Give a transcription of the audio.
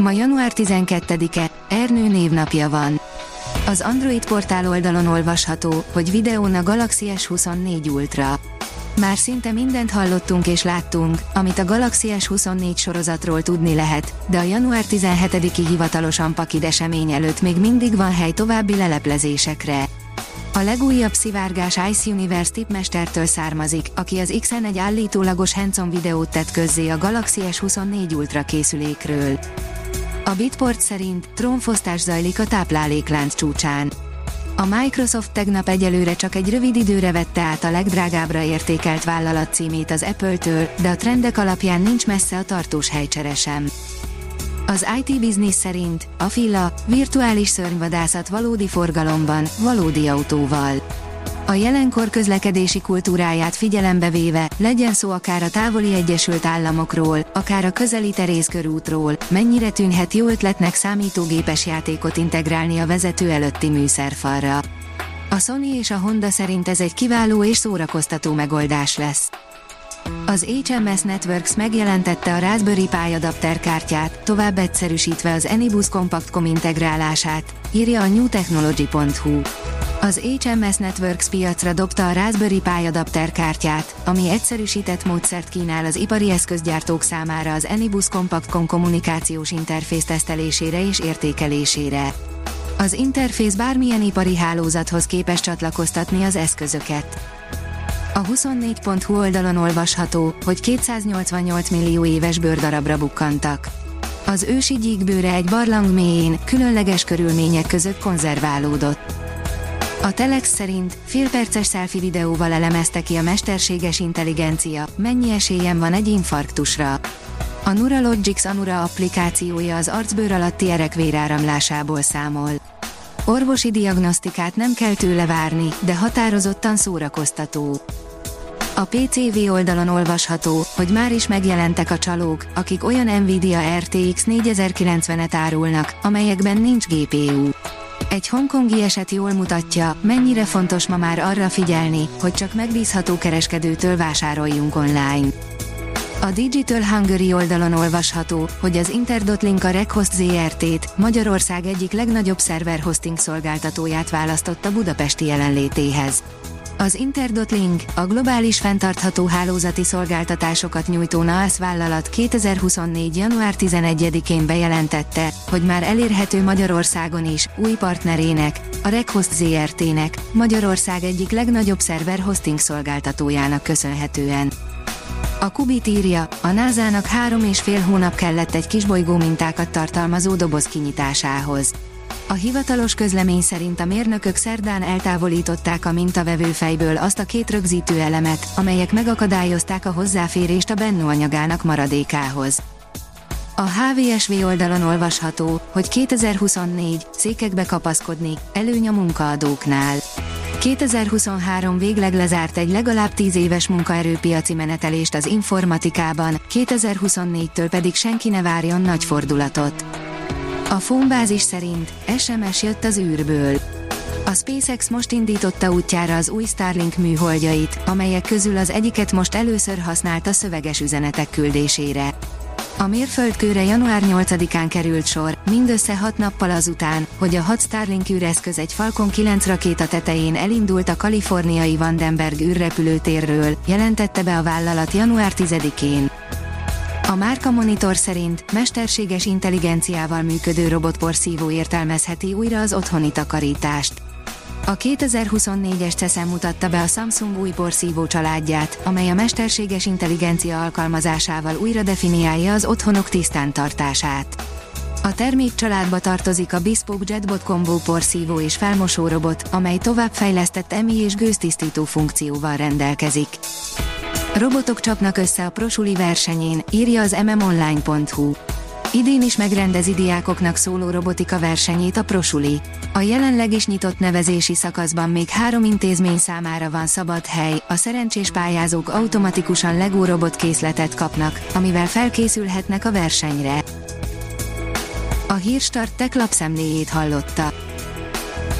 Ma január 12-e, Ernő névnapja van. Az Android portál oldalon olvasható, hogy videón a Galaxy S24 Ultra. Már szinte mindent hallottunk és láttunk, amit a Galaxy S24 sorozatról tudni lehet, de a január 17-i hivatalosan pakid esemény előtt még mindig van hely további leleplezésekre. A legújabb szivárgás Ice Universe tipmestertől származik, aki az X-en egy állítólagos hands videót tett közzé a Galaxy S24 Ultra készülékről. A Bitport szerint trónfosztás zajlik a tápláléklánc csúcsán. A Microsoft tegnap egyelőre csak egy rövid időre vette át a legdrágábbra értékelt vállalat címét az Apple-től, de a trendek alapján nincs messze a tartós helycsere sem. Az IT Business szerint a Filla virtuális szörnyvadászat valódi forgalomban, valódi autóval. A jelenkor közlekedési kultúráját figyelembe véve, legyen szó akár a távoli Egyesült Államokról, akár a közeli Terészkörútról, mennyire tűnhet jó ötletnek számítógépes játékot integrálni a vezető előtti műszerfalra. A Sony és a Honda szerint ez egy kiváló és szórakoztató megoldás lesz. Az HMS Networks megjelentette a Raspberry Pi adapter kártyát, tovább egyszerűsítve az Anibus Compact.com integrálását, írja a newtechnology.hu. Az HMS Networks piacra dobta a Raspberry Pi adapter kártyát, ami egyszerűsített módszert kínál az ipari eszközgyártók számára az Anibus Compact.com kommunikációs interfész tesztelésére és értékelésére. Az interfész bármilyen ipari hálózathoz képes csatlakoztatni az eszközöket. A 24.hu oldalon olvasható, hogy 288 millió éves bőrdarabra bukkantak. Az ősi gyíkbőre egy barlang mélyén, különleges körülmények között konzerválódott. A Telex szerint félperces selfie videóval elemezte ki a mesterséges intelligencia, mennyi esélyen van egy infarktusra. A Neuralogix Anura applikációja az arcbőr alatti erek véráramlásából számol. Orvosi diagnosztikát nem kell tőle várni, de határozottan szórakoztató. A PCV oldalon olvasható, hogy már is megjelentek a csalók, akik olyan Nvidia RTX 4090-et árulnak, amelyekben nincs GPU. Egy hongkongi eset jól mutatja, mennyire fontos ma már arra figyelni, hogy csak megbízható kereskedőtől vásároljunk online. A Digital Hungary oldalon olvasható, hogy az Interdotlink a Rekhost ZRT-t, Magyarország egyik legnagyobb szerver hosting szolgáltatóját választotta budapesti jelenlétéhez. Az Interdotlink, a globális fenntartható hálózati szolgáltatásokat nyújtó NAAS vállalat 2024. január 11-én bejelentette, hogy már elérhető Magyarországon is, új partnerének, a Rekhost ZRT-nek, Magyarország egyik legnagyobb szerver hosting szolgáltatójának köszönhetően. A Kubit írja, a NASA-nak három és fél hónap kellett egy kisbolygó mintákat tartalmazó doboz kinyitásához. A hivatalos közlemény szerint a mérnökök szerdán eltávolították a mintavevő fejből azt a két rögzítő elemet, amelyek megakadályozták a hozzáférést a Bennu anyagának maradékához. A HVSV oldalon olvasható, hogy 2024 székekbe kapaszkodni, előny a munkaadóknál. 2023 végleg lezárt egy legalább 10 éves munkaerőpiaci menetelést az informatikában, 2024-től pedig senki ne várjon nagy fordulatot. A Fónbázis szerint SMS jött az űrből. A SpaceX most indította útjára az új Starlink műholdjait, amelyek közül az egyiket most először használta szöveges üzenetek küldésére. A mérföldkőre január 8-án került sor, mindössze 6 nappal azután, hogy a 6 Starlink űreszköz egy Falcon 9 rakéta tetején elindult a kaliforniai Vandenberg űrrepülőtérről, jelentette be a vállalat január 10-én. A Márka Monitor szerint mesterséges intelligenciával működő robotporszívó értelmezheti újra az otthoni takarítást. A 2024-es CESZEN mutatta be a Samsung új porszívó családját, amely a mesterséges intelligencia alkalmazásával újra definiálja az otthonok tisztántartását. A termék családba tartozik a Bespoke Jetbot Combo porszívó és felmosó robot, amely továbbfejlesztett emi és gőztisztító funkcióval rendelkezik. Robotok csapnak össze a prosuli versenyén, írja az mmonline.hu. Idén is megrendezi diákoknak szóló robotika versenyét a Prosuli. A jelenleg is nyitott nevezési szakaszban még három intézmény számára van szabad hely, a szerencsés pályázók automatikusan Lego robot készletet kapnak, amivel felkészülhetnek a versenyre. A Hírstart tech lapszemléjét hallotta.